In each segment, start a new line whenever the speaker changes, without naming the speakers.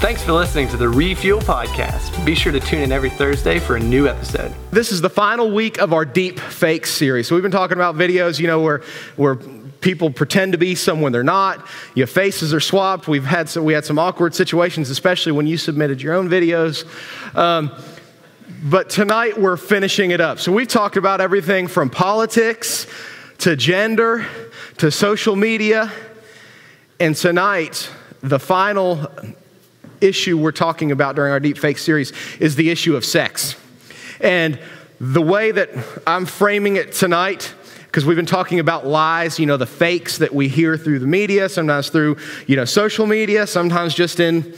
Thanks for listening to the Refuel Podcast. Be sure to tune in every Thursday for a new episode.
This is the final week of our Deep Fake series. So we've been talking about videos, you know, where, where people pretend to be someone they're not. Your faces are swapped. We've had some, we had some awkward situations, especially when you submitted your own videos. Um, but tonight we're finishing it up. So we've talked about everything from politics to gender to social media. And tonight, the final issue we're talking about during our Deep Fake series is the issue of sex. And the way that I'm framing it tonight, because we've been talking about lies, you know, the fakes that we hear through the media, sometimes through, you know, social media, sometimes just in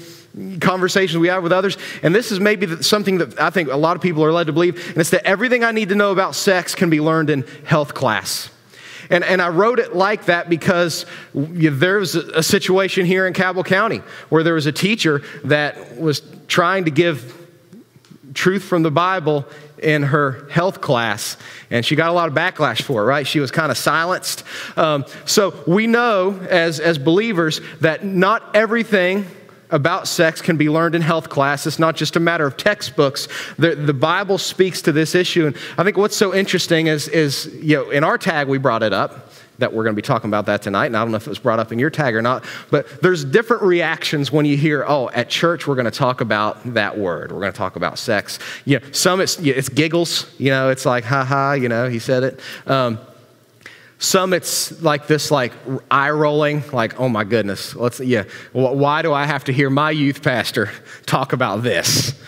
conversations we have with others. And this is maybe something that I think a lot of people are led to believe, and it's that everything I need to know about sex can be learned in health class. And, and I wrote it like that because there was a situation here in Cabell County where there was a teacher that was trying to give truth from the Bible in her health class, and she got a lot of backlash for it, right? She was kind of silenced. Um, so we know as, as believers that not everything about sex can be learned in health class. It's not just a matter of textbooks. The, the Bible speaks to this issue. And I think what's so interesting is, is, you know, in our tag, we brought it up that we're going to be talking about that tonight. And I don't know if it was brought up in your tag or not, but there's different reactions when you hear, oh, at church, we're going to talk about that word. We're going to talk about sex. You know, some it's, it's giggles, you know, it's like, ha ha, you know, he said it. Um, some it's like this, like eye rolling, like, oh my goodness, let's, yeah, why do I have to hear my youth pastor talk about this?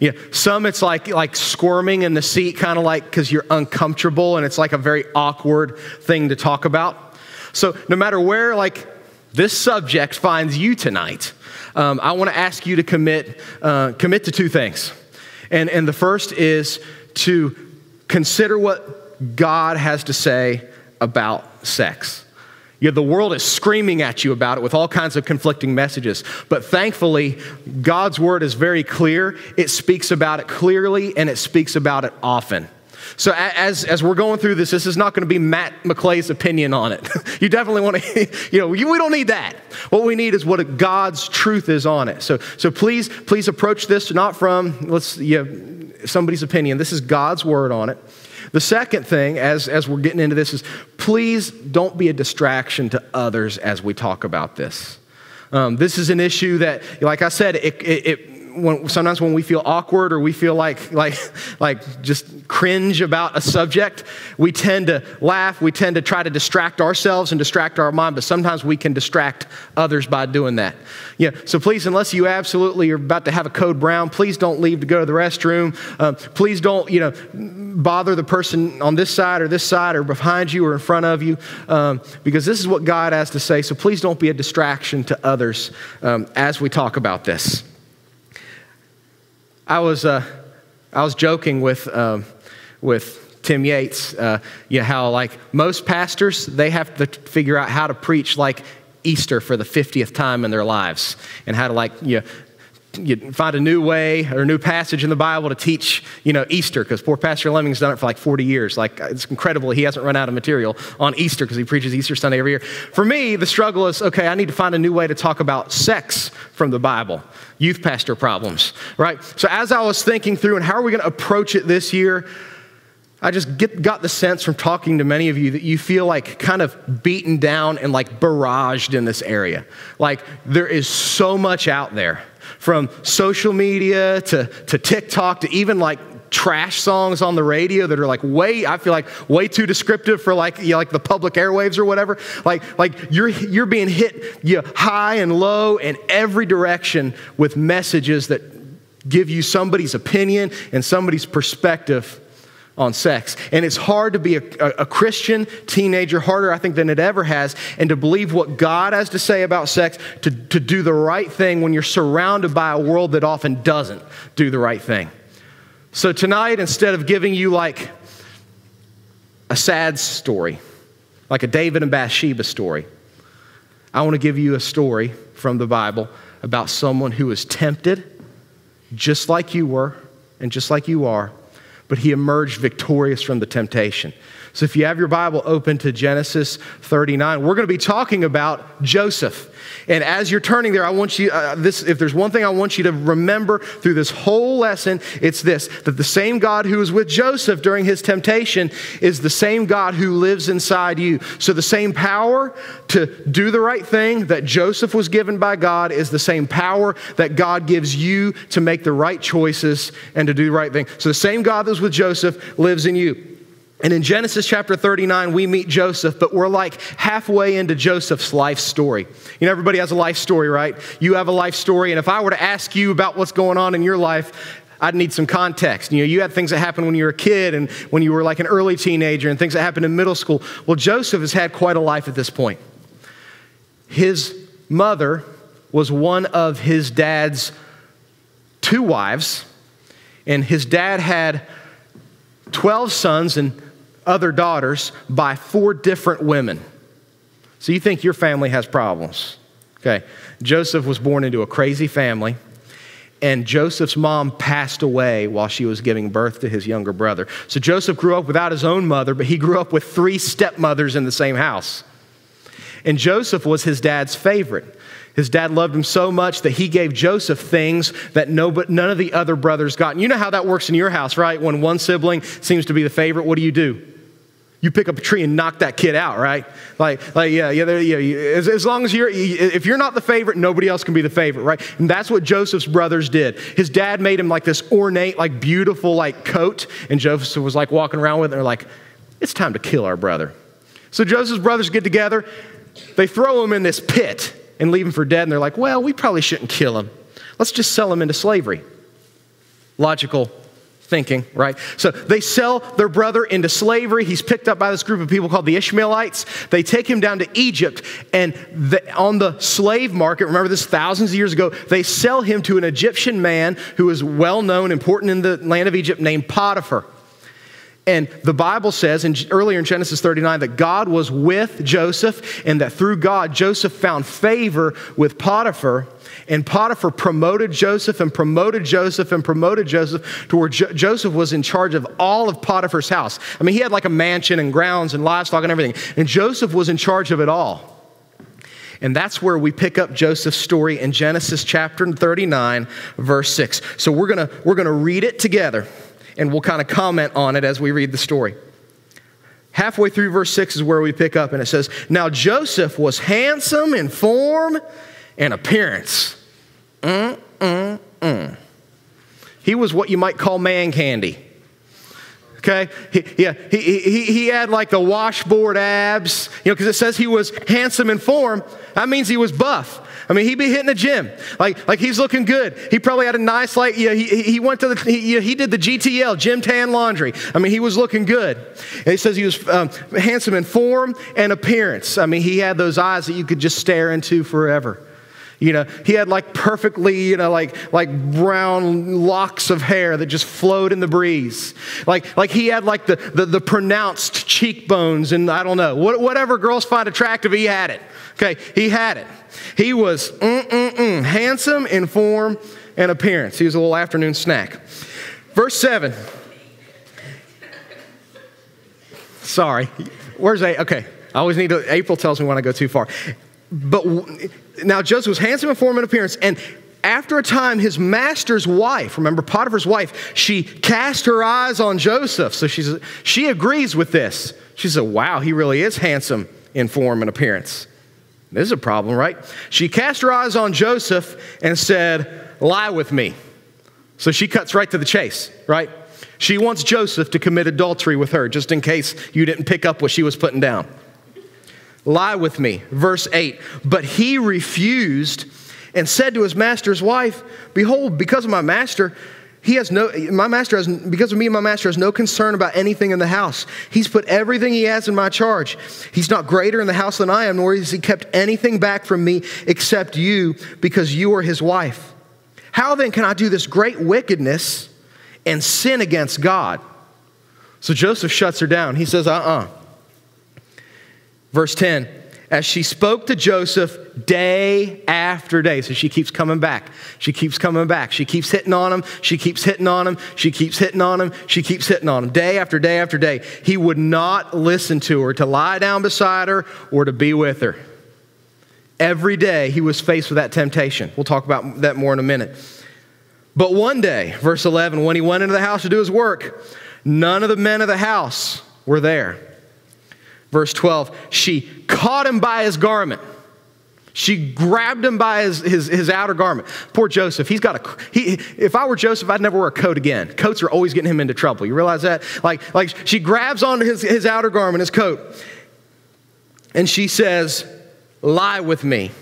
Yeah, some it's like like squirming in the seat, kind of like because you're uncomfortable, and it's like a very awkward thing to talk about. So no matter where like this subject finds you tonight, um, I want to ask you to commit uh, commit to two things, and and the first is to consider what God has to say about sex. Know, the world is screaming at you about it with all kinds of conflicting messages. But thankfully, God's word is very clear. It speaks about it clearly and it speaks about it often. So as, as we're going through this, this is not going to be Matt McClay's opinion on it. you definitely want to, you know, we don't need that. What we need is what God's truth is on it. So, so please, please approach this not from, let's, you know, somebody's opinion. This is God's word on it. The second thing, as, as we're getting into this, is please don't be a distraction to others as we talk about this. Um, this is an issue that, like I said, it, it, it when, sometimes when we feel awkward or we feel like, like, like just cringe about a subject, we tend to laugh. We tend to try to distract ourselves and distract our mind, but sometimes we can distract others by doing that. Yeah, so please, unless you absolutely are about to have a code brown, please don't leave to go to the restroom. Um, please don't, you know, bother the person on this side or this side or behind you or in front of you, um, because this is what God has to say. So please don't be a distraction to others um, as we talk about this. I was, uh, I was joking with, um, with Tim Yates, uh, you know, how like most pastors, they have to figure out how to preach like Easter for the 50th time in their lives and how to like, you know, you find a new way or a new passage in the Bible to teach, you know, Easter, because poor Pastor Lemming's done it for like 40 years. Like, it's incredible he hasn't run out of material on Easter because he preaches Easter Sunday every year. For me, the struggle is okay, I need to find a new way to talk about sex from the Bible, youth pastor problems, right? So, as I was thinking through and how are we going to approach it this year, I just get, got the sense from talking to many of you that you feel like kind of beaten down and like barraged in this area. Like, there is so much out there from social media to, to TikTok to even like trash songs on the radio that are like way I feel like way too descriptive for like you know, like the public airwaves or whatever. Like like you're you're being hit you know, high and low in every direction with messages that give you somebody's opinion and somebody's perspective on sex. And it's hard to be a, a, a, Christian teenager, harder, I think, than it ever has, and to believe what God has to say about sex, to, to do the right thing when you're surrounded by a world that often doesn't do the right thing. So tonight, instead of giving you like a sad story, like a David and Bathsheba story, I want to give you a story from the Bible about someone who was tempted just like you were and just like you are but he emerged victorious from the temptation. So if you have your Bible open to Genesis 39, we're going to be talking about Joseph. And as you're turning there, I want you, uh, this, if there's one thing I want you to remember through this whole lesson, it's this that the same God who was with Joseph during his temptation is the same God who lives inside you. So the same power to do the right thing that Joseph was given by God is the same power that God gives you to make the right choices and to do the right thing. So the same God that was with Joseph lives in you. And in Genesis chapter 39, we meet Joseph, but we're like halfway into Joseph's life story. You know, everybody has a life story, right? You have a life story, and if I were to ask you about what's going on in your life, I'd need some context. You know, you had things that happened when you were a kid and when you were like an early teenager and things that happened in middle school. Well, Joseph has had quite a life at this point. His mother was one of his dad's two wives, and his dad had 12 sons and other daughters by four different women. So you think your family has problems. Okay. Joseph was born into a crazy family, and Joseph's mom passed away while she was giving birth to his younger brother. So Joseph grew up without his own mother, but he grew up with three stepmothers in the same house. And Joseph was his dad's favorite. His dad loved him so much that he gave Joseph things that no, but none of the other brothers got. And you know how that works in your house, right? When one sibling seems to be the favorite, what do you do? You pick up a tree and knock that kid out, right? Like, like yeah, yeah, yeah. As, as long as you're, if you're not the favorite, nobody else can be the favorite, right? And that's what Joseph's brothers did. His dad made him like this ornate, like beautiful, like coat, and Joseph was like walking around with it. And they're like, "It's time to kill our brother." So Joseph's brothers get together. They throw him in this pit and leave him for dead. And they're like, "Well, we probably shouldn't kill him. Let's just sell him into slavery." Logical thinking, right? So they sell their brother into slavery. He's picked up by this group of people called the Ishmaelites. They take him down to Egypt, and the, on the slave market, remember this thousands of years ago, they sell him to an Egyptian man who is well known, important in the land of Egypt, named Potiphar. And the Bible says in, earlier in Genesis 39 that God was with Joseph and that through God, Joseph found favor with Potiphar. And Potiphar promoted Joseph and promoted Joseph and promoted Joseph to where jo- Joseph was in charge of all of Potiphar's house. I mean, he had like a mansion and grounds and livestock and everything. And Joseph was in charge of it all. And that's where we pick up Joseph's story in Genesis chapter 39, verse 6. So we're going to we're going to read it together and we'll kind of comment on it as we read the story. Halfway through verse 6 is where we pick up, and it says, Now Joseph was handsome in form and appearance. Mm, mm, mm. He was what you might call man candy. Okay? He, yeah, he, he, he had like the washboard abs, you know, because it says he was handsome in form. That means he was buff. I mean, he'd be hitting the gym. Like, like he's looking good. He probably had a nice, like, know, he, he went to the, he, he did the GTL, gym tan laundry. I mean, he was looking good. And he says he was um, handsome in form and appearance. I mean, he had those eyes that you could just stare into forever. You know, he had like perfectly, you know, like like brown locks of hair that just flowed in the breeze. Like like he had like the the, the pronounced cheekbones and I don't know what, whatever girls find attractive. He had it. Okay, he had it. He was handsome in form and appearance. He was a little afternoon snack. Verse 7. Sorry. Where's A? Okay. I always need to, April tells me when I go too far. But now Joseph was handsome in form and appearance, and after a time, his master's wife, remember Potiphar's wife, she cast her eyes on Joseph. So she's, she agrees with this. She said, Wow, he really is handsome in form and appearance. This is a problem, right? She cast her eyes on Joseph and said, Lie with me. So she cuts right to the chase, right? She wants Joseph to commit adultery with her, just in case you didn't pick up what she was putting down. Lie with me. Verse 8. But he refused and said to his master's wife, Behold, because of my master, he has no, my master has, because of me, my master has no concern about anything in the house. He's put everything he has in my charge. He's not greater in the house than I am, nor has he kept anything back from me except you, because you are his wife. How then can I do this great wickedness and sin against God? So Joseph shuts her down. He says, uh uh-uh. uh Verse 10 as she spoke to Joseph day after day. So she keeps coming back. She keeps coming back. She keeps hitting on him. She keeps hitting on him. She keeps hitting on him. She keeps hitting on him. Day after day after day. He would not listen to her to lie down beside her or to be with her. Every day he was faced with that temptation. We'll talk about that more in a minute. But one day, verse 11, when he went into the house to do his work, none of the men of the house were there. Verse 12, she caught him by his garment. She grabbed him by his, his, his, outer garment. Poor Joseph. He's got a, he, if I were Joseph, I'd never wear a coat again. Coats are always getting him into trouble. You realize that? Like, like she grabs onto his, his outer garment, his coat, and she says, Lie with me.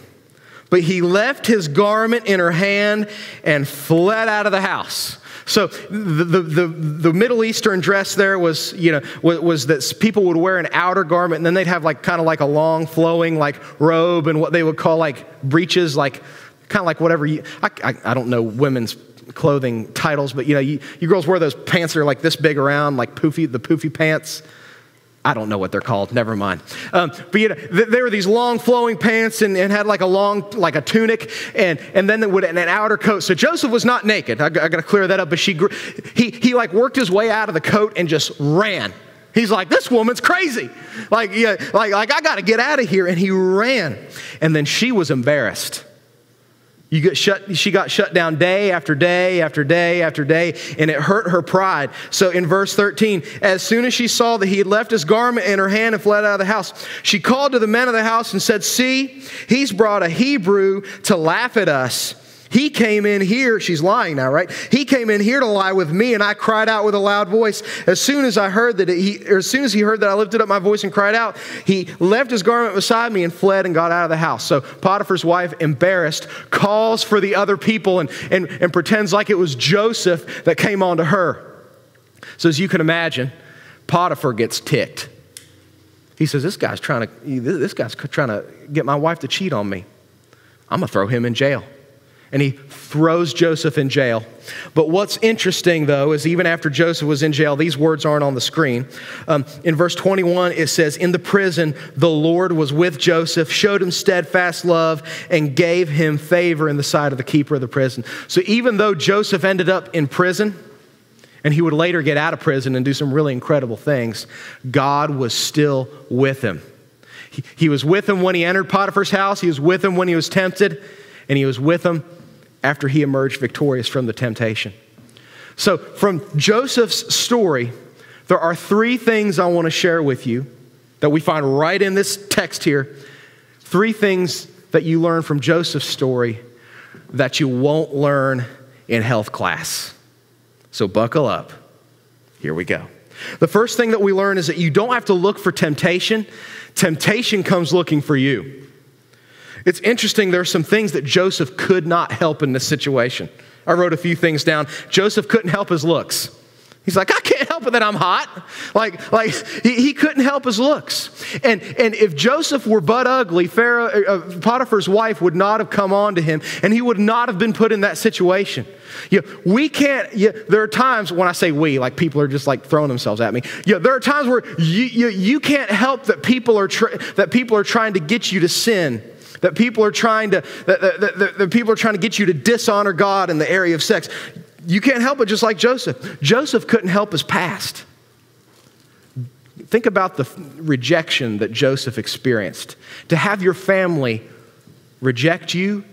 But he left his garment in her hand and fled out of the house. So the, the, the, the, Middle Eastern dress there was, you know, was, was, that people would wear an outer garment and then they'd have like kind of like a long flowing like robe and what they would call like breeches, like kind of like whatever you, I, I, I don't know women's clothing titles, but you know, you, you girls wear those pants that are like this big around, like poofy, the poofy pants. I don't know what they're called. Never mind. Um, but you know, th- there were these long flowing pants and, and, had like a long, like a tunic, and, and then would an outer coat. So Joseph was not naked. I, I got to clear that up. But she, he, he like worked his way out of the coat and just ran. He's like, this woman's crazy. Like, yeah, like, like I got to get out of here. And he ran. And then she was embarrassed. You get shut, she got shut down day after day after day after day, and it hurt her pride. So in verse 13, as soon as she saw that he had left his garment in her hand and fled out of the house, she called to the men of the house and said, See, he's brought a Hebrew to laugh at us. He came in here, she's lying now, right? He came in here to lie with me, and I cried out with a loud voice. As soon as I heard that he, as soon as he heard that I lifted up my voice and cried out, he left his garment beside me and fled and got out of the house. So Potiphar's wife, embarrassed, calls for the other people and, and, and pretends like it was Joseph that came on to her. So as you can imagine, Potiphar gets ticked. He says, This guy's trying to, this guy's trying to get my wife to cheat on me. I'm gonna throw him in jail and he throws Joseph in jail. But what's interesting, though, is even after Joseph was in jail, these words aren't on the screen. Um, in verse 21, it says, In the prison, the Lord was with Joseph, showed him steadfast love, and gave him favor in the sight of the keeper of the prison. So even though Joseph ended up in prison, and he would later get out of prison and do some really incredible things, God was still with him. He, he was with him when he entered Potiphar's house, he was with him when he was tempted, and he was with him after he emerged victorious from the temptation. So, from Joseph's story, there are three things I want to share with you that we find right in this text here. Three things that you learn from Joseph's story that you won't learn in health class. So, buckle up. Here we go. The first thing that we learn is that you don't have to look for temptation, temptation comes looking for you. It's interesting, there are some things that Joseph could not help in this situation. I wrote a few things down. Joseph couldn't help his looks. He's like, I can't help it that I'm hot. Like, like he, he couldn't help his looks. And, and if Joseph were but ugly, Pharaoh, uh, Potiphar's wife would not have come on to him, and he would not have been put in that situation. Yeah, we can't, yeah, there are times when I say we, like people are just like throwing themselves at me. Yeah, there are times where you, you, you can't help that people, are tra- that people are trying to get you to sin that people are trying to that, that, that, that people are trying to get you to dishonor God in the area of sex. You can't help it just like Joseph. Joseph couldn't help his past. Think about the rejection that Joseph experienced. To have your family reject you,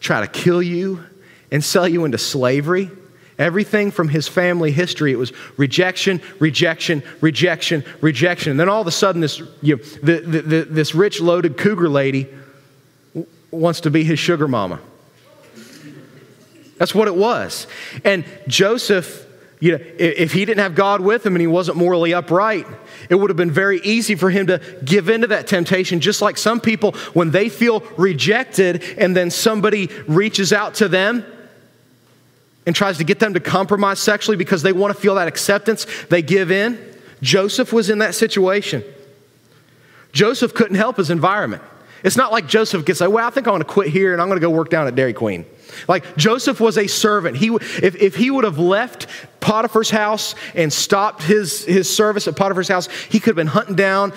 try to kill you, and sell you into slavery. Everything from his family history, it was rejection, rejection, rejection, rejection. And then all of a sudden, this, you know, the, the, the, this rich, loaded cougar lady wants to be his sugar mama. That's what it was. And Joseph, you know, if he didn't have God with him and he wasn't morally upright, it would have been very easy for him to give into that temptation, just like some people, when they feel rejected and then somebody reaches out to them and tries to get them to compromise sexually because they want to feel that acceptance, they give in. Joseph was in that situation. Joseph couldn't help his environment. It's not like Joseph gets like, well, I think I want to quit here and I'm going to go work down at Dairy Queen. Like Joseph was a servant. He, if, if he would have left Potiphar's house and stopped his, his service at Potiphar's house, he could have been hunting down,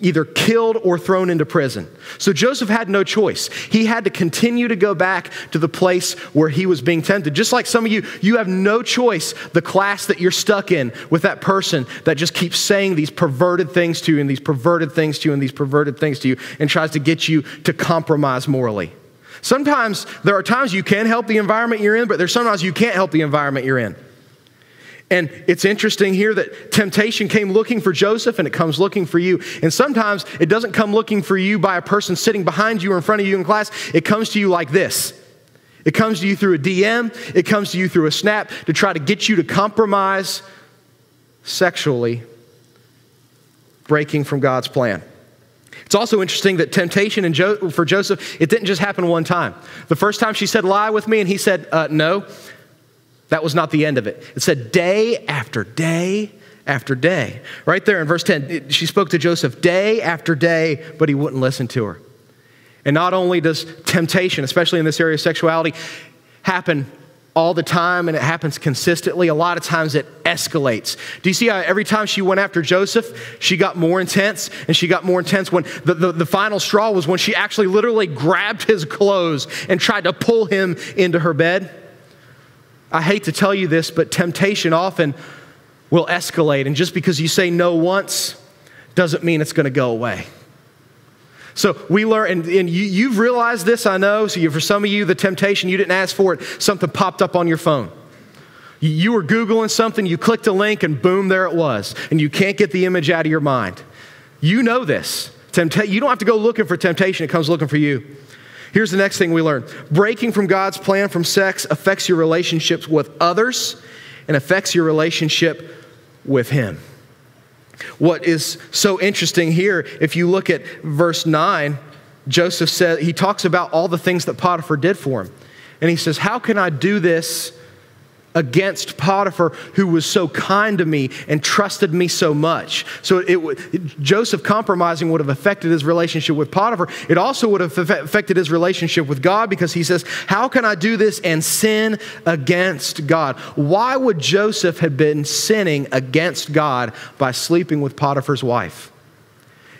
either killed or thrown into prison. So Joseph had no choice. He had to continue to go back to the place where he was being tempted. Just like some of you, you have no choice the class that you're stuck in with that person that just keeps saying these perverted things to you and these perverted things to you and these perverted things to you and tries to get you to compromise morally. Sometimes there are times you can help the environment you're in, but there's sometimes you can't help the environment you're in. And it's interesting here that temptation came looking for Joseph and it comes looking for you. And sometimes it doesn't come looking for you by a person sitting behind you or in front of you in class. It comes to you like this. It comes to you through a DM, it comes to you through a snap to try to get you to compromise sexually, breaking from God's plan. It's also interesting that temptation jo- for Joseph, it didn't just happen one time. The first time she said, Lie with me, and he said, uh, No. That was not the end of it. It said day after day after day. Right there in verse 10, she spoke to Joseph day after day, but he wouldn't listen to her. And not only does temptation, especially in this area of sexuality, happen all the time and it happens consistently, a lot of times it escalates. Do you see how every time she went after Joseph, she got more intense and she got more intense when the, the, the final straw was when she actually literally grabbed his clothes and tried to pull him into her bed? I hate to tell you this, but temptation often will escalate. And just because you say no once doesn't mean it's going to go away. So we learn, and, and you, have realized this, I know. So you, for some of you, the temptation, you didn't ask for it, something popped up on your phone. You, you were Googling something, you clicked a link, and boom, there it was. And you can't get the image out of your mind. You know this. Tempta- you don't have to go looking for temptation, it comes looking for you. Here's the next thing we learn breaking from God's plan from sex affects your relationships with others and affects your relationship with Him. What is so interesting here, if you look at verse 9, Joseph said, he talks about all the things that Potiphar did for him. And he says, How can I do this against Potiphar, who was so kind to me and trusted me so much. So it, it, Joseph compromising would have affected his relationship with Potiphar. It also would have affected his relationship with God because he says, How can I do this and sin against God? Why would Joseph have been sinning against God by sleeping with Potiphar's wife?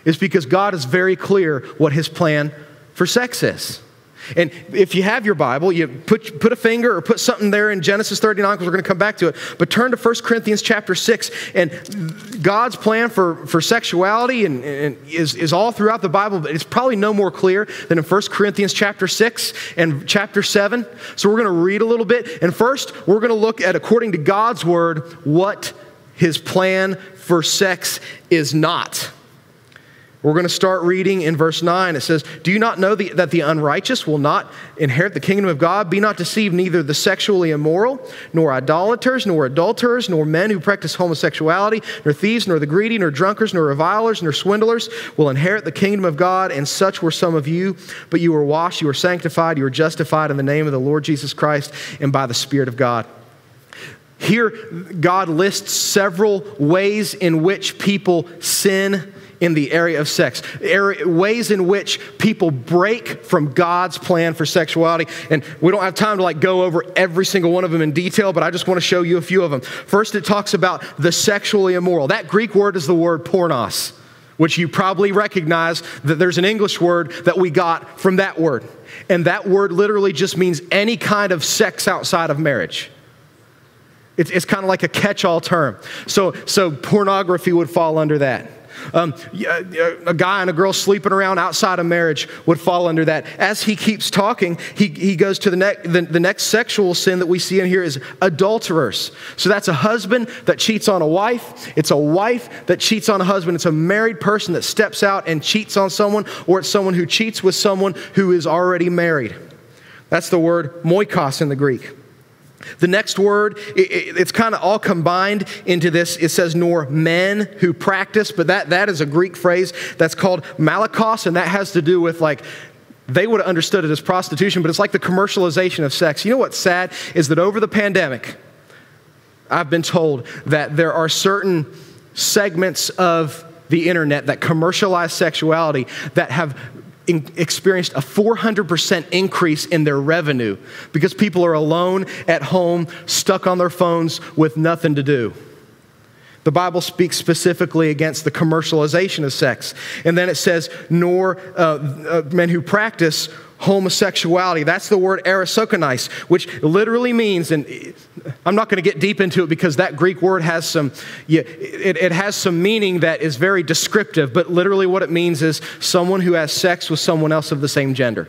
It's because God is very clear what his plan for sex is. And if you have your Bible, you put, put a finger or put something there in Genesis 39 because we're going to come back to it. But turn to 1 Corinthians chapter 6. And God's plan for, for sexuality and, and is, is all throughout the Bible, but it's probably no more clear than in 1 Corinthians chapter 6 and chapter 7. So we're going to read a little bit. And first, we're going to look at, according to God's word, what his plan for sex is not. We're going to start reading in verse 9. It says, Do you not know the, that the unrighteous will not inherit the kingdom of God? Be not deceived, neither the sexually immoral, nor idolaters, nor adulterers, nor men who practice homosexuality, nor thieves, nor the greedy, nor drunkards, nor revilers, nor swindlers will inherit the kingdom of God. And such were some of you. But you were washed, you were sanctified, you were justified in the name of the Lord Jesus Christ and by the Spirit of God. Here, God lists several ways in which people sin in the area of sex, ways in which people break from God's plan for sexuality. And we don't have time to like go over every single one of them in detail, but I just want to show you a few of them. First, it talks about the sexually immoral. That Greek word is the word pornos, which you probably recognize that there's an English word that we got from that word. And that word literally just means any kind of sex outside of marriage. It's, it's kind of like a catch all term. So, so pornography would fall under that. Um, a guy and a girl sleeping around outside of marriage would fall under that. As he keeps talking, he, he goes to the, ne- the, the next sexual sin that we see in here is adulterers. So that's a husband that cheats on a wife. It's a wife that cheats on a husband. It's a married person that steps out and cheats on someone, or it's someone who cheats with someone who is already married. That's the word moikos in the Greek. The next word, it's kind of all combined into this. It says, nor men who practice, but that, that is a Greek phrase that's called malakos, and that has to do with like, they would have understood it as prostitution, but it's like the commercialization of sex. You know what's sad is that over the pandemic, I've been told that there are certain segments of the internet that commercialize sexuality that have experienced a 400% increase in their revenue because people are alone at home, stuck on their phones with nothing to do. The Bible speaks specifically against the commercialization of sex. And then it says, nor uh, uh, men who practice homosexuality. That's the word erosokonais, which literally means, and I'm not going to get deep into it because that Greek word has some, it, it has some meaning that is very descriptive, but literally what it means is someone who has sex with someone else of the same gender.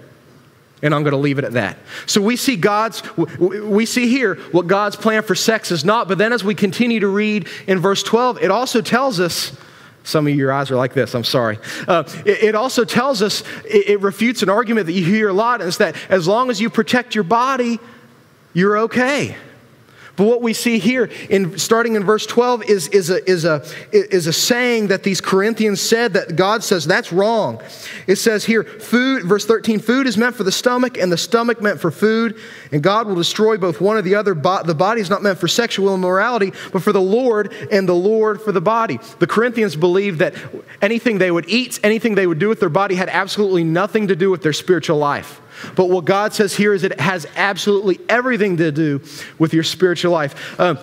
And I'm going to leave it at that. So we see God's, we see here what God's plan for sex is not, but then as we continue to read in verse 12, it also tells us, some of your eyes are like this, I'm sorry. Uh, it, it, also tells us, it, it refutes an argument that you hear a lot, and it's that as long as you protect your body, you're okay. But what we see here, in, starting in verse 12, is, is, a, is, a, is a saying that these Corinthians said that God says that's wrong. It says here, food, verse 13, food is meant for the stomach, and the stomach meant for food, and God will destroy both one or the other. The body is not meant for sexual immorality, but for the Lord, and the Lord for the body. The Corinthians believed that anything they would eat, anything they would do with their body had absolutely nothing to do with their spiritual life. But what God says here is it has absolutely everything to do with your spiritual life. Uh,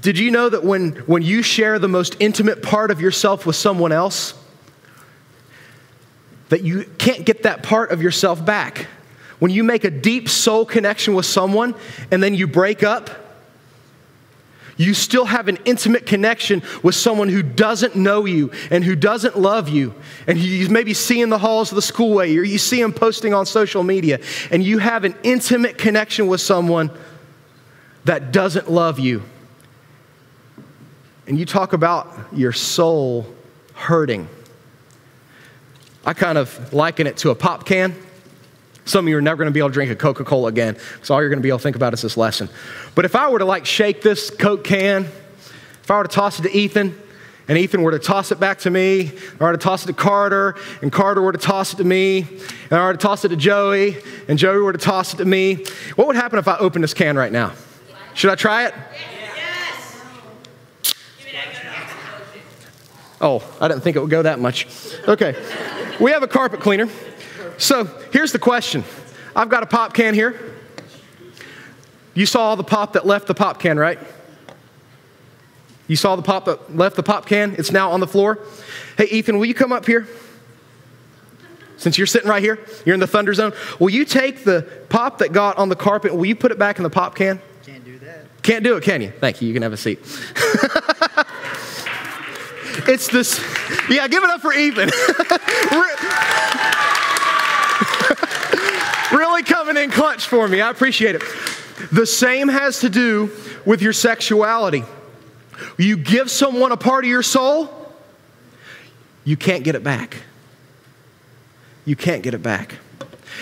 did you know that when, when you share the most intimate part of yourself with someone else, that you can't get that part of yourself back? When you make a deep soul connection with someone and then you break up, you still have an intimate connection with someone who doesn't know you and who doesn't love you. And you maybe see in the halls of the schoolway or you see him posting on social media. And you have an intimate connection with someone that doesn't love you. And you talk about your soul hurting. I kind of liken it to a pop can. Some of you are never going to be able to drink a Coca Cola again, so all you're going to be able to think about is this lesson. But if I were to like shake this Coke can, if I were to toss it to Ethan, and Ethan were to toss it back to me, or I were to toss it to Carter, and Carter were to toss it to me, and I were to toss it to Joey, and Joey were to toss it to me, what would happen if I opened this can right now? Should I try it? Yes. Oh, I didn't think it would go that much. Okay. We have a carpet cleaner. So here's the question I've got a pop can here. You saw the pop that left the pop can, right? You saw the pop that left the pop can? It's now on the floor. Hey, Ethan, will you come up here? Since you're sitting right here, you're in the thunder zone. Will you take the pop that got on the carpet, will you put it back in the pop can?
Can't do that.
Can't do it, can you? Thank you. You can have a seat. it's this. Yeah, give it up for Ethan. really coming in clutch for me. I appreciate it. The same has to do with your sexuality. You give someone a part of your soul, you can't get it back. You can't get it back.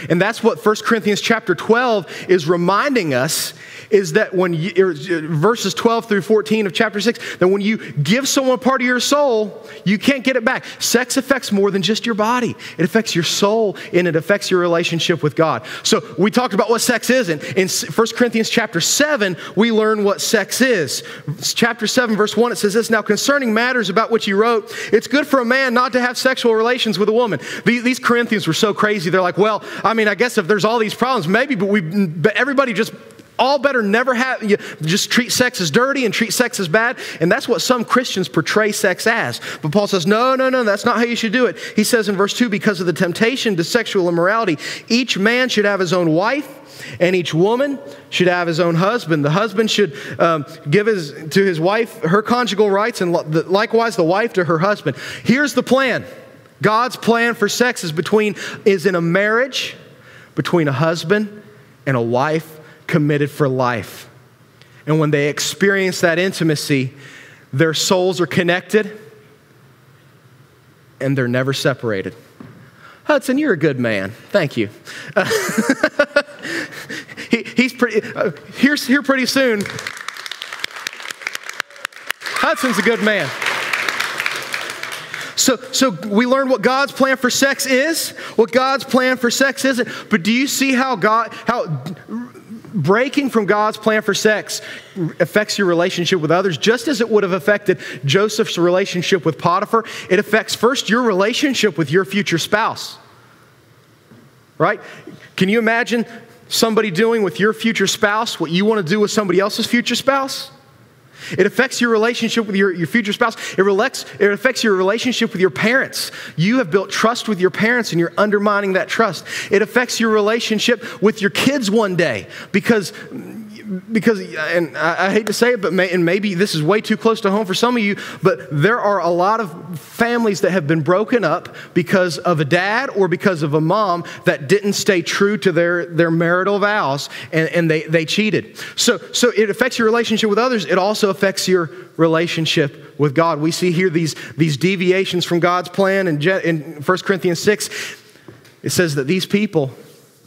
And that's what 1 Corinthians chapter 12 is reminding us is that when you, er, verses 12 through 14 of chapter 6 that when you give someone part of your soul you can't get it back. Sex affects more than just your body. It affects your soul and it affects your relationship with god. So we talked about what sex is and in 1 corinthians chapter 7 we learn what sex is. Chapter 7 verse 1 it says this now concerning matters about which he wrote it's good for a man not to have sexual relations with a woman. These corinthians were so crazy. They're like well i mean i guess if there's all these problems maybe but we but everybody just all better never have you just treat sex as dirty and treat sex as bad. And that's what some christians portray sex as. But paul says no no no that's not how you should do it. He says in verse 2 because of the temptation to sexual immorality each man should have his own wife and each woman should have his own husband. The husband should um, give his, to his wife her conjugal rights and likewise the wife to her husband. Here's the plan god's plan for sex is between is in a marriage between a husband and a wife committed for life. And when they experience that intimacy, their souls are connected and they're never separated. Hudson, you're a good man. Thank you. He, he's pretty, uh, here's here pretty soon. Hudson's a good man. So, so we learned what God's plan for sex is, what God's plan for sex isn't. But do you see how God, how breaking from God's plan for sex affects your relationship with others, just as it would have affected Joseph's relationship with Potiphar. It affects first your relationship with your future spouse. Right? Can you imagine somebody doing with your future spouse what you want to do with somebody else's future spouse? It affects your relationship with your, your future spouse. It, it affects your relationship with your parents. You have built trust with your parents and you're undermining that trust. It affects your relationship with your kids one day because because, and I, hate to say it, but may, and maybe this is way too close to home for some of you, but there are a lot of families that have been broken up because of a dad or because of a mom that didn't stay true to their, their marital vows and, and they, they cheated. So, so it affects your relationship with others. It also affects your relationship with God. We see here these, these deviations from God's plan in, in 1 Corinthians 6. It says that these people,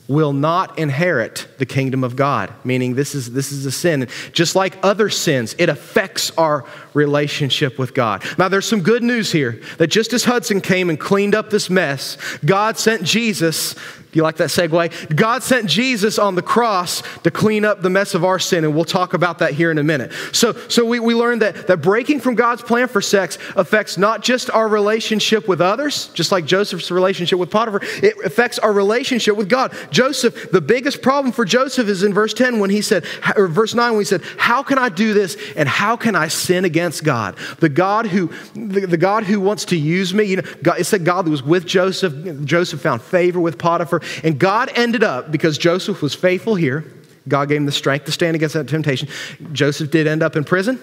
will not inherit the kingdom of God, meaning this is, this is a sin. Just like other sins, it affects our relationship with God. Now, there's some good news here that just as Hudson came and cleaned up this mess, God sent Jesus you like that segue? God sent Jesus on the cross to clean up the mess of our sin, and we'll talk about that here in a minute. So, so we, we learned that, that breaking from God's plan for sex affects not just our relationship with others, just like Joseph's relationship with Potiphar, it affects our relationship with God. Joseph, the biggest problem for Joseph is in verse 10 when he said, or verse 9 when he said, How can I do this and how can I sin against God? The God who, the, the God who wants to use me, you know, God, it said God was with Joseph. Joseph found favor with Potiphar. And God ended up, because Joseph was faithful here, God gave him the strength to stand against that temptation. Joseph did end up in prison,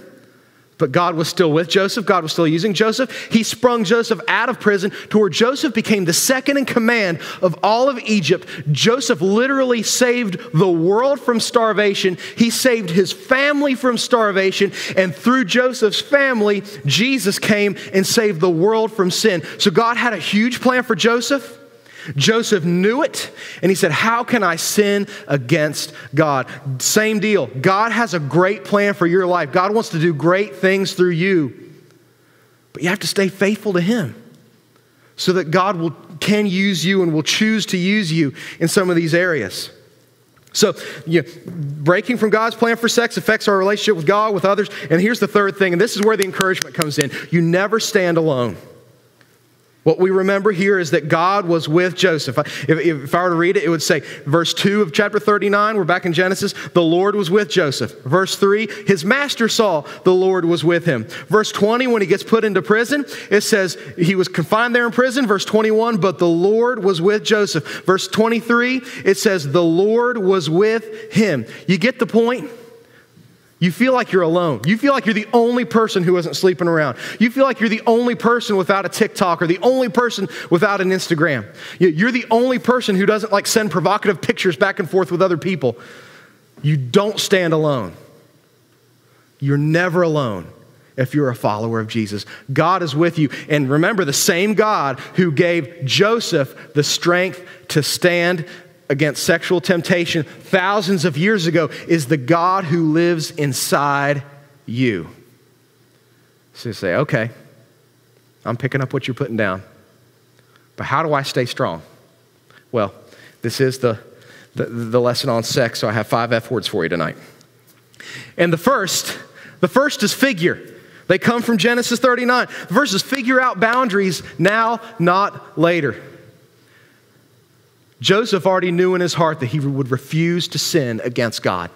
but God was still with Joseph. God was still using Joseph. He sprung Joseph out of prison to where Joseph became the second in command of all of Egypt. Joseph literally saved the world from starvation. He saved his family from starvation. And through Joseph's family, Jesus came and saved the world from sin. So God had a huge plan for Joseph. Joseph knew it, and he said, How can I sin against God? Same deal. God has a great plan for your life. God wants to do great things through you, but you have to stay faithful to Him so that God will, can use you and will choose to use you in some of these areas. So, you know, breaking from God's plan for sex affects our relationship with God, with others. And here's the third thing, and this is where the encouragement comes in you never stand alone. What we remember here is that God was with Joseph. If, if, I were to read it, it would say, verse 2 of chapter 39, we're back in Genesis, the Lord was with Joseph. Verse 3, his master saw the Lord was with him. Verse 20, when he gets put into prison, it says he was confined there in prison. Verse 21, but the Lord was with Joseph. Verse 23, it says the Lord was with him. You get the point? You feel like you're alone. You feel like you're the only person who isn't sleeping around. You feel like you're the only person without a TikTok or the only person without an Instagram. You're the only person who doesn't like send provocative pictures back and forth with other people. You don't stand alone. You're never alone if you're a follower of Jesus. God is with you. And remember, the same God who gave Joseph the strength to stand against sexual temptation thousands of years ago is the God who lives inside you. So you say, okay, I'm picking up what you're putting down. But how do I stay strong? Well, this is the, the, the lesson on sex, so I have five F words for you tonight. And the first, the first is figure. They come from Genesis 39. The first figure out boundaries now, not later. Joseph already knew in his heart that he would refuse to sin against God.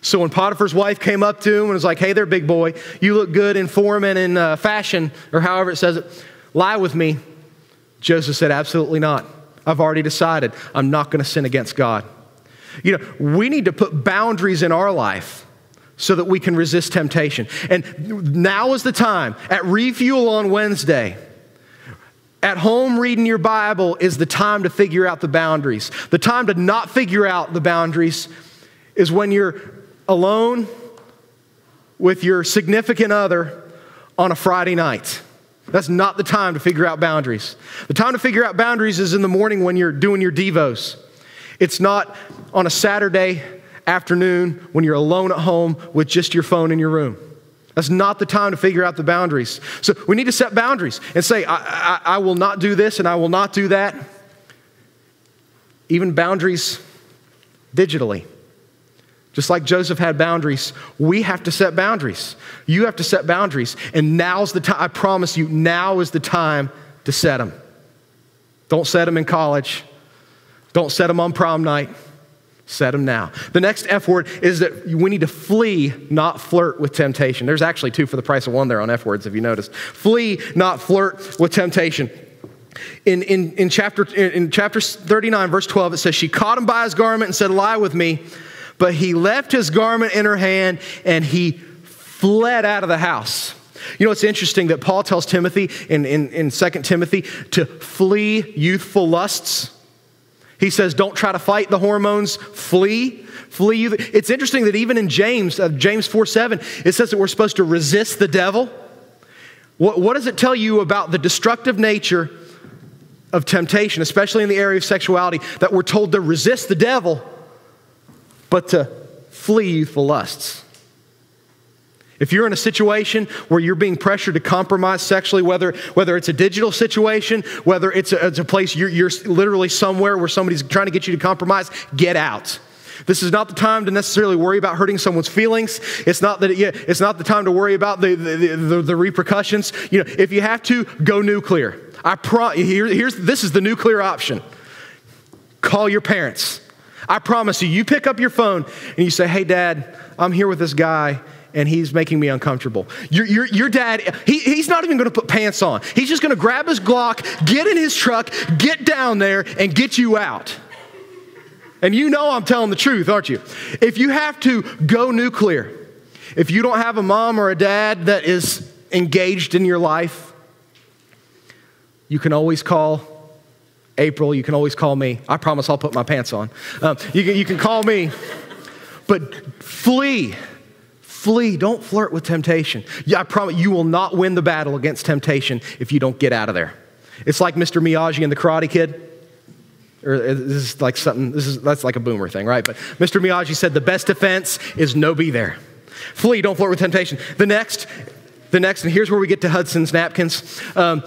So when Potiphar's wife came up to him and was like, hey there, big boy, you look good in form and in uh, fashion, or however it says it, lie with me. Joseph said, absolutely not. I've already decided I'm not going to sin against God. You know, we need to put boundaries in our life so that we can resist temptation. And now is the time at Refuel on Wednesday at home, reading your Bible is the time to figure out the boundaries. The time to not figure out the boundaries is when you're alone with your significant other on a Friday night. That's not the time to figure out boundaries. The time to figure out boundaries is in the morning when you're doing your Devos. It's not on a Saturday afternoon when you're alone at home with just your phone in your room. That's not the time to figure out the boundaries. So we need to set boundaries and say, I, I, I, will not do this and I will not do that. Even boundaries digitally. Just like Joseph had boundaries, we have to set boundaries. You have to set boundaries. And now's the time, I promise you, now is the time to set them. Don't set them in college. Don't set them on prom night. Set them now. The next F word is that we need to flee, not flirt with temptation. There's actually two for the price of one there on F words, if you noticed. Flee, not flirt with temptation. In, in, in, chapter, in chapter 39, verse 12, it says, She caught him by his garment and said, Lie with me. But he left his garment in her hand and he fled out of the house. You know, it's interesting that Paul tells Timothy in, in, in 2 Timothy to flee youthful lusts. He says, don't try to fight the hormones, flee. Flee. It's interesting that even in James, uh, James 4 7, it says that we're supposed to resist the devil. What, what does it tell you about the destructive nature of temptation, especially in the area of sexuality, that we're told to resist the devil, but to flee youthful lusts? If you're in a situation where you're being pressured to compromise sexually, whether, whether it's a digital situation, whether it's a, it's a place you're, you're literally somewhere where somebody's trying to get you to compromise, get out. This is not the time to necessarily worry about hurting someone's feelings. It's not that yeah, it's not the time to worry about the, the, the, the, repercussions. You know, if you have to, go nuclear. I pro- here, here's this is the nuclear option. Call your parents. I promise you, you pick up your phone and you say, Hey dad, I'm here with this guy and he's making me uncomfortable. Your, your, your dad, he, he's not even going to put pants on. He's just going to grab his Glock, get in his truck, get down there, and get you out. And you know I'm telling the truth, aren't you? If you have to go nuclear, if you don't have a mom or a dad that is engaged in your life, you can always call April. You can always call me. I promise I'll put my pants on. Um, you, can, you can call me, but flee Flee. Don't flirt with temptation. Yeah, I promise you will not win the battle against temptation if you don't get out of there. It's like Mr. Miyagi and the Karate Kid. Or uh, this is like something, this is, that's like a boomer thing, right? But Mr. Miyagi said the best defense is no be there. Flee, don't flirt with temptation. The next, the next, and here's where we get to Hudson's napkins. Um,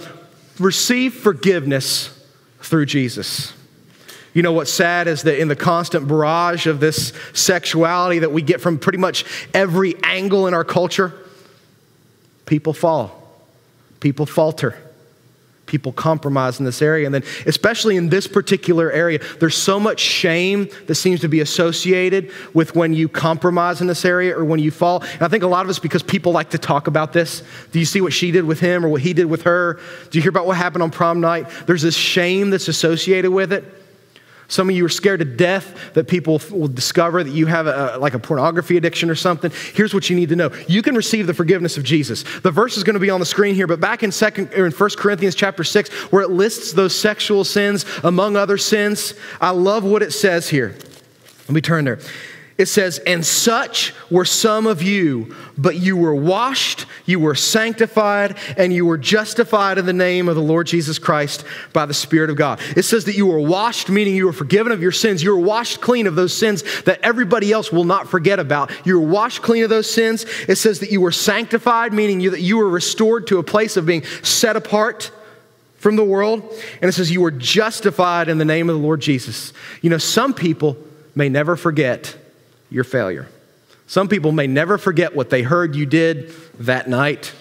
receive forgiveness through Jesus. You know what's sad is that in the constant barrage of this sexuality that we get from pretty much every angle in our culture, people fall, people falter. People compromise in this area. And then, especially in this particular area, there's so much shame that seems to be associated with when you compromise in this area or when you fall. And I think a lot of us, because people like to talk about this, do you see what she did with him or what he did with her? Do you hear about what happened on prom night? There's this shame that's associated with it. Some of you are scared to death that people will discover that you have a, like a pornography addiction or something. Here's what you need to know. You can receive the forgiveness of Jesus. The verse is going to be on the screen here, but back in second or in 1 Corinthians chapter 6 where it lists those sexual sins among other sins, I love what it says here. Let me turn there. It says, And such were some of you, but you were washed, you were sanctified, and you were justified in the name of the Lord Jesus Christ by the Spirit of God. It says that you were washed, meaning you were forgiven of your sins. You were washed clean of those sins that everybody else will not forget about. You were washed clean of those sins. It says that you were sanctified, meaning you, that you were restored to a place of being set apart from the world. And it says you were justified in the name of the Lord Jesus. You know, some people may never forget your failure. Some people may never forget what they heard you did that night,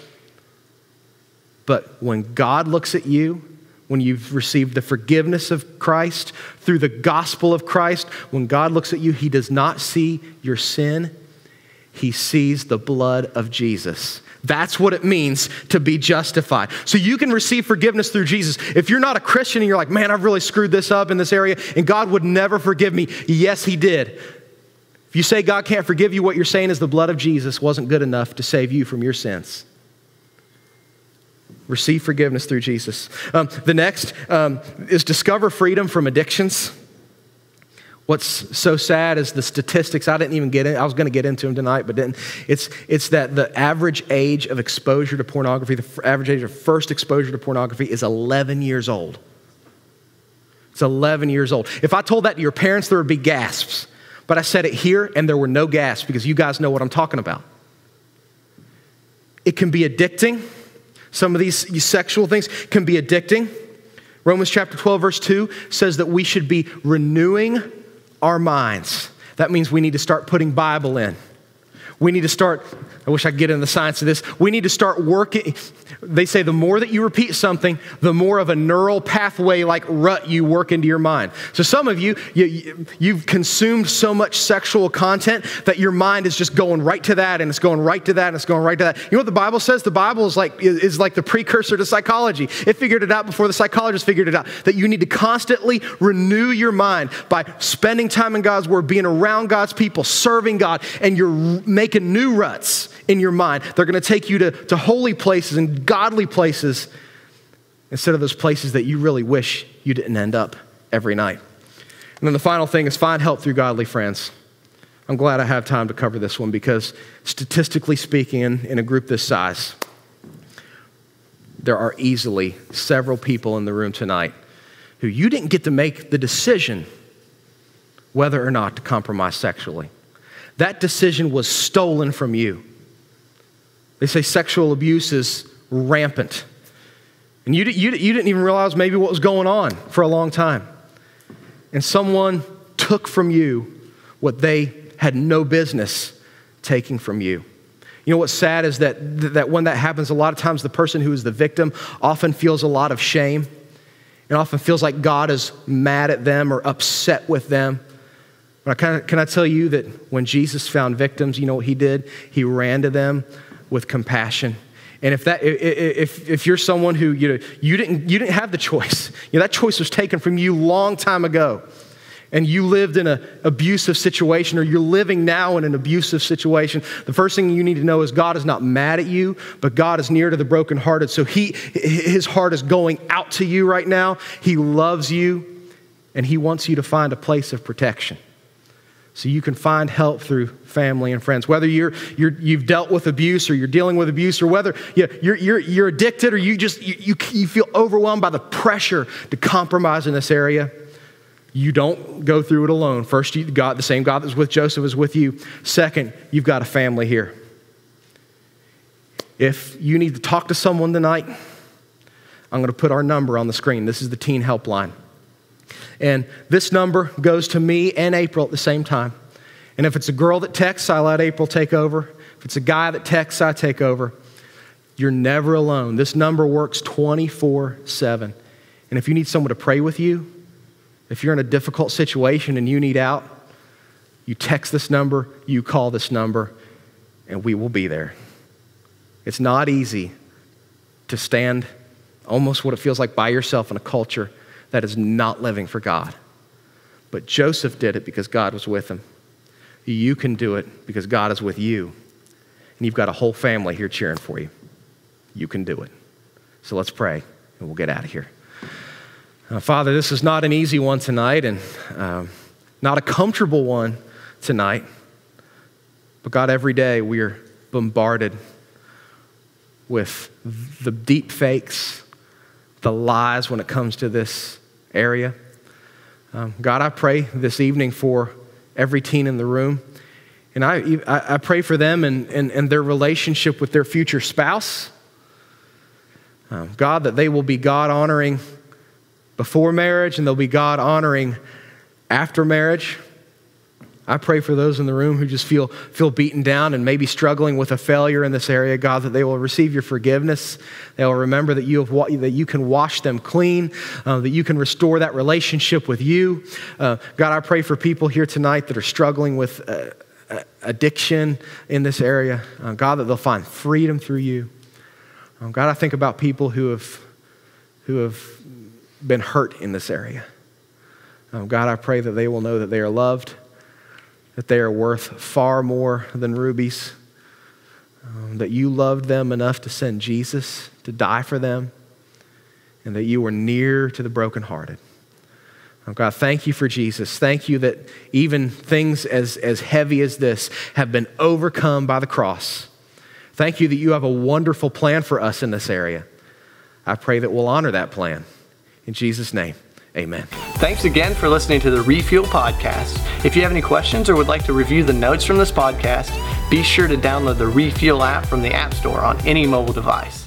but when God looks at you, when you've received the forgiveness of Christ through the gospel of Christ, when God looks at you, He does not see your sin, He sees the blood of Jesus. That's what it means to be justified. So you can receive forgiveness through Jesus. If you're not a Christian and you're like, man, I've really screwed this up in this area and God would never forgive me, yes, He did you say God can't forgive you, what you're saying is the blood of Jesus wasn't good enough to save you from your sins. Receive forgiveness through Jesus. Um, the next um, is discover freedom from addictions. What's so sad is the statistics. I didn't even get in. I was going to get into them tonight, but didn't. It's, it's that the average age of exposure to pornography, the average age of first exposure to pornography is 11 years old. It's 11 years old. If I told that to your parents, there would be gasps. But I said it here and there were no gasps because you guys know what I'm talking about. It can be addicting. Some of these, these sexual things can be addicting. Romans chapter 12, verse 2 says that we should be renewing our minds. That means we need to start putting Bible in. We need to start I wish I could get into the science of this. We need to start working. They say the more that you repeat something, the more of a neural pathway like rut you work into your mind. So some of you, you you've consumed so much sexual content that your mind is just going right to that and it's going right to that and it's going right to that. You know what the Bible says? The Bible is like is like the precursor to psychology. It figured it out before the psychologists figured it out that you need to constantly renew your mind by spending time in God's word, being around God's people, serving God, and you're making new ruts in your mind. They're going to take you to, to holy places and godly places instead of those places that you really wish you didn't end up every night. And then the final thing is find help through godly friends. I'm glad I have time to cover this one because, statistically speaking, in, in a group this size, there are easily several people in the room tonight who you didn't get to make the decision whether or not to compromise sexually. That decision was stolen from you. They say sexual abuse is rampant. And you, you, you didn't even realize maybe what was going on for a long time. And someone took from you what they had no business taking from you. You know what's sad is that, that when that happens, a lot of times the person who is the victim often feels a lot of shame and often feels like God is mad at them or upset with them. But I can, can I tell you that when Jesus found victims, you know what he did? He ran to them with compassion. And if, that, if, if you're someone who you, know, you, didn't, you didn't have the choice, you know, that choice was taken from you long time ago, and you lived in an abusive situation, or you're living now in an abusive situation, the first thing you need to know is God is not mad at you, but God is near to the brokenhearted. So he, his heart is going out to you right now. He loves you, and he wants you to find a place of protection so you can find help through family and friends. Whether you're, you're, you've dealt with abuse or you're dealing with abuse, or whether you're, you're, you're addicted or you just you, you, you feel overwhelmed by the pressure to compromise in this area, you don't go through it alone. First, you, God, the same God that's with Joseph is with you. Second, you've got a family here. If you need to talk to someone tonight, I'm going to put our number on the screen. This is the teen helpline. And this number goes to me and April at the same time. And if it's a girl that texts, I let April take over. If it's a guy that texts, I take over. You're never alone. This number works 24 7. And if you need someone to pray with you, if you're in a difficult situation and you need out, you text this number, you call this number, and we will be there. It's not easy to stand almost what it feels like by yourself in a culture that is not living for God. But Joseph did it because God was with him. You can do it because God is with you. And you've got a whole family here cheering for you. You can do it. So let's pray and we'll get out of here. Uh, Father, this is not an easy one tonight and um, not a comfortable one tonight. But God, every day we are bombarded with the deep fakes, the lies when it comes to this area. Um, God, I pray this evening for every teen in the room. And I, I pray for them and, and, and their relationship with their future spouse. Um, God, that they will be God honoring before marriage and they'll be God honoring after marriage. I pray for those in the room who just feel, feel beaten down and maybe struggling with a failure in this area, God, that they will receive your forgiveness. They will remember that you, have, that you can wash them clean, uh, that you can restore that relationship with you. Uh, God, I pray for people here tonight that are struggling with uh, addiction in this area. Uh, God, that they'll find freedom through you. Um, God, I think about people who have, who have been hurt in this area. Um, God, I pray that they will know that they are loved that they are worth far more than rubies, um, that you loved them enough to send Jesus to die for them, and that you were near to the brokenhearted. Oh God, thank you for Jesus. Thank you that even things as, as heavy as this have been overcome by the cross. Thank you that you have a wonderful plan for us in this area. I pray that we'll honor that plan. In Jesus' name. Amen.
Thanks again for listening to the Refuel Podcast. If you have any questions or would like to review the notes from this podcast, be sure to download the Refuel app from the App Store on any mobile device.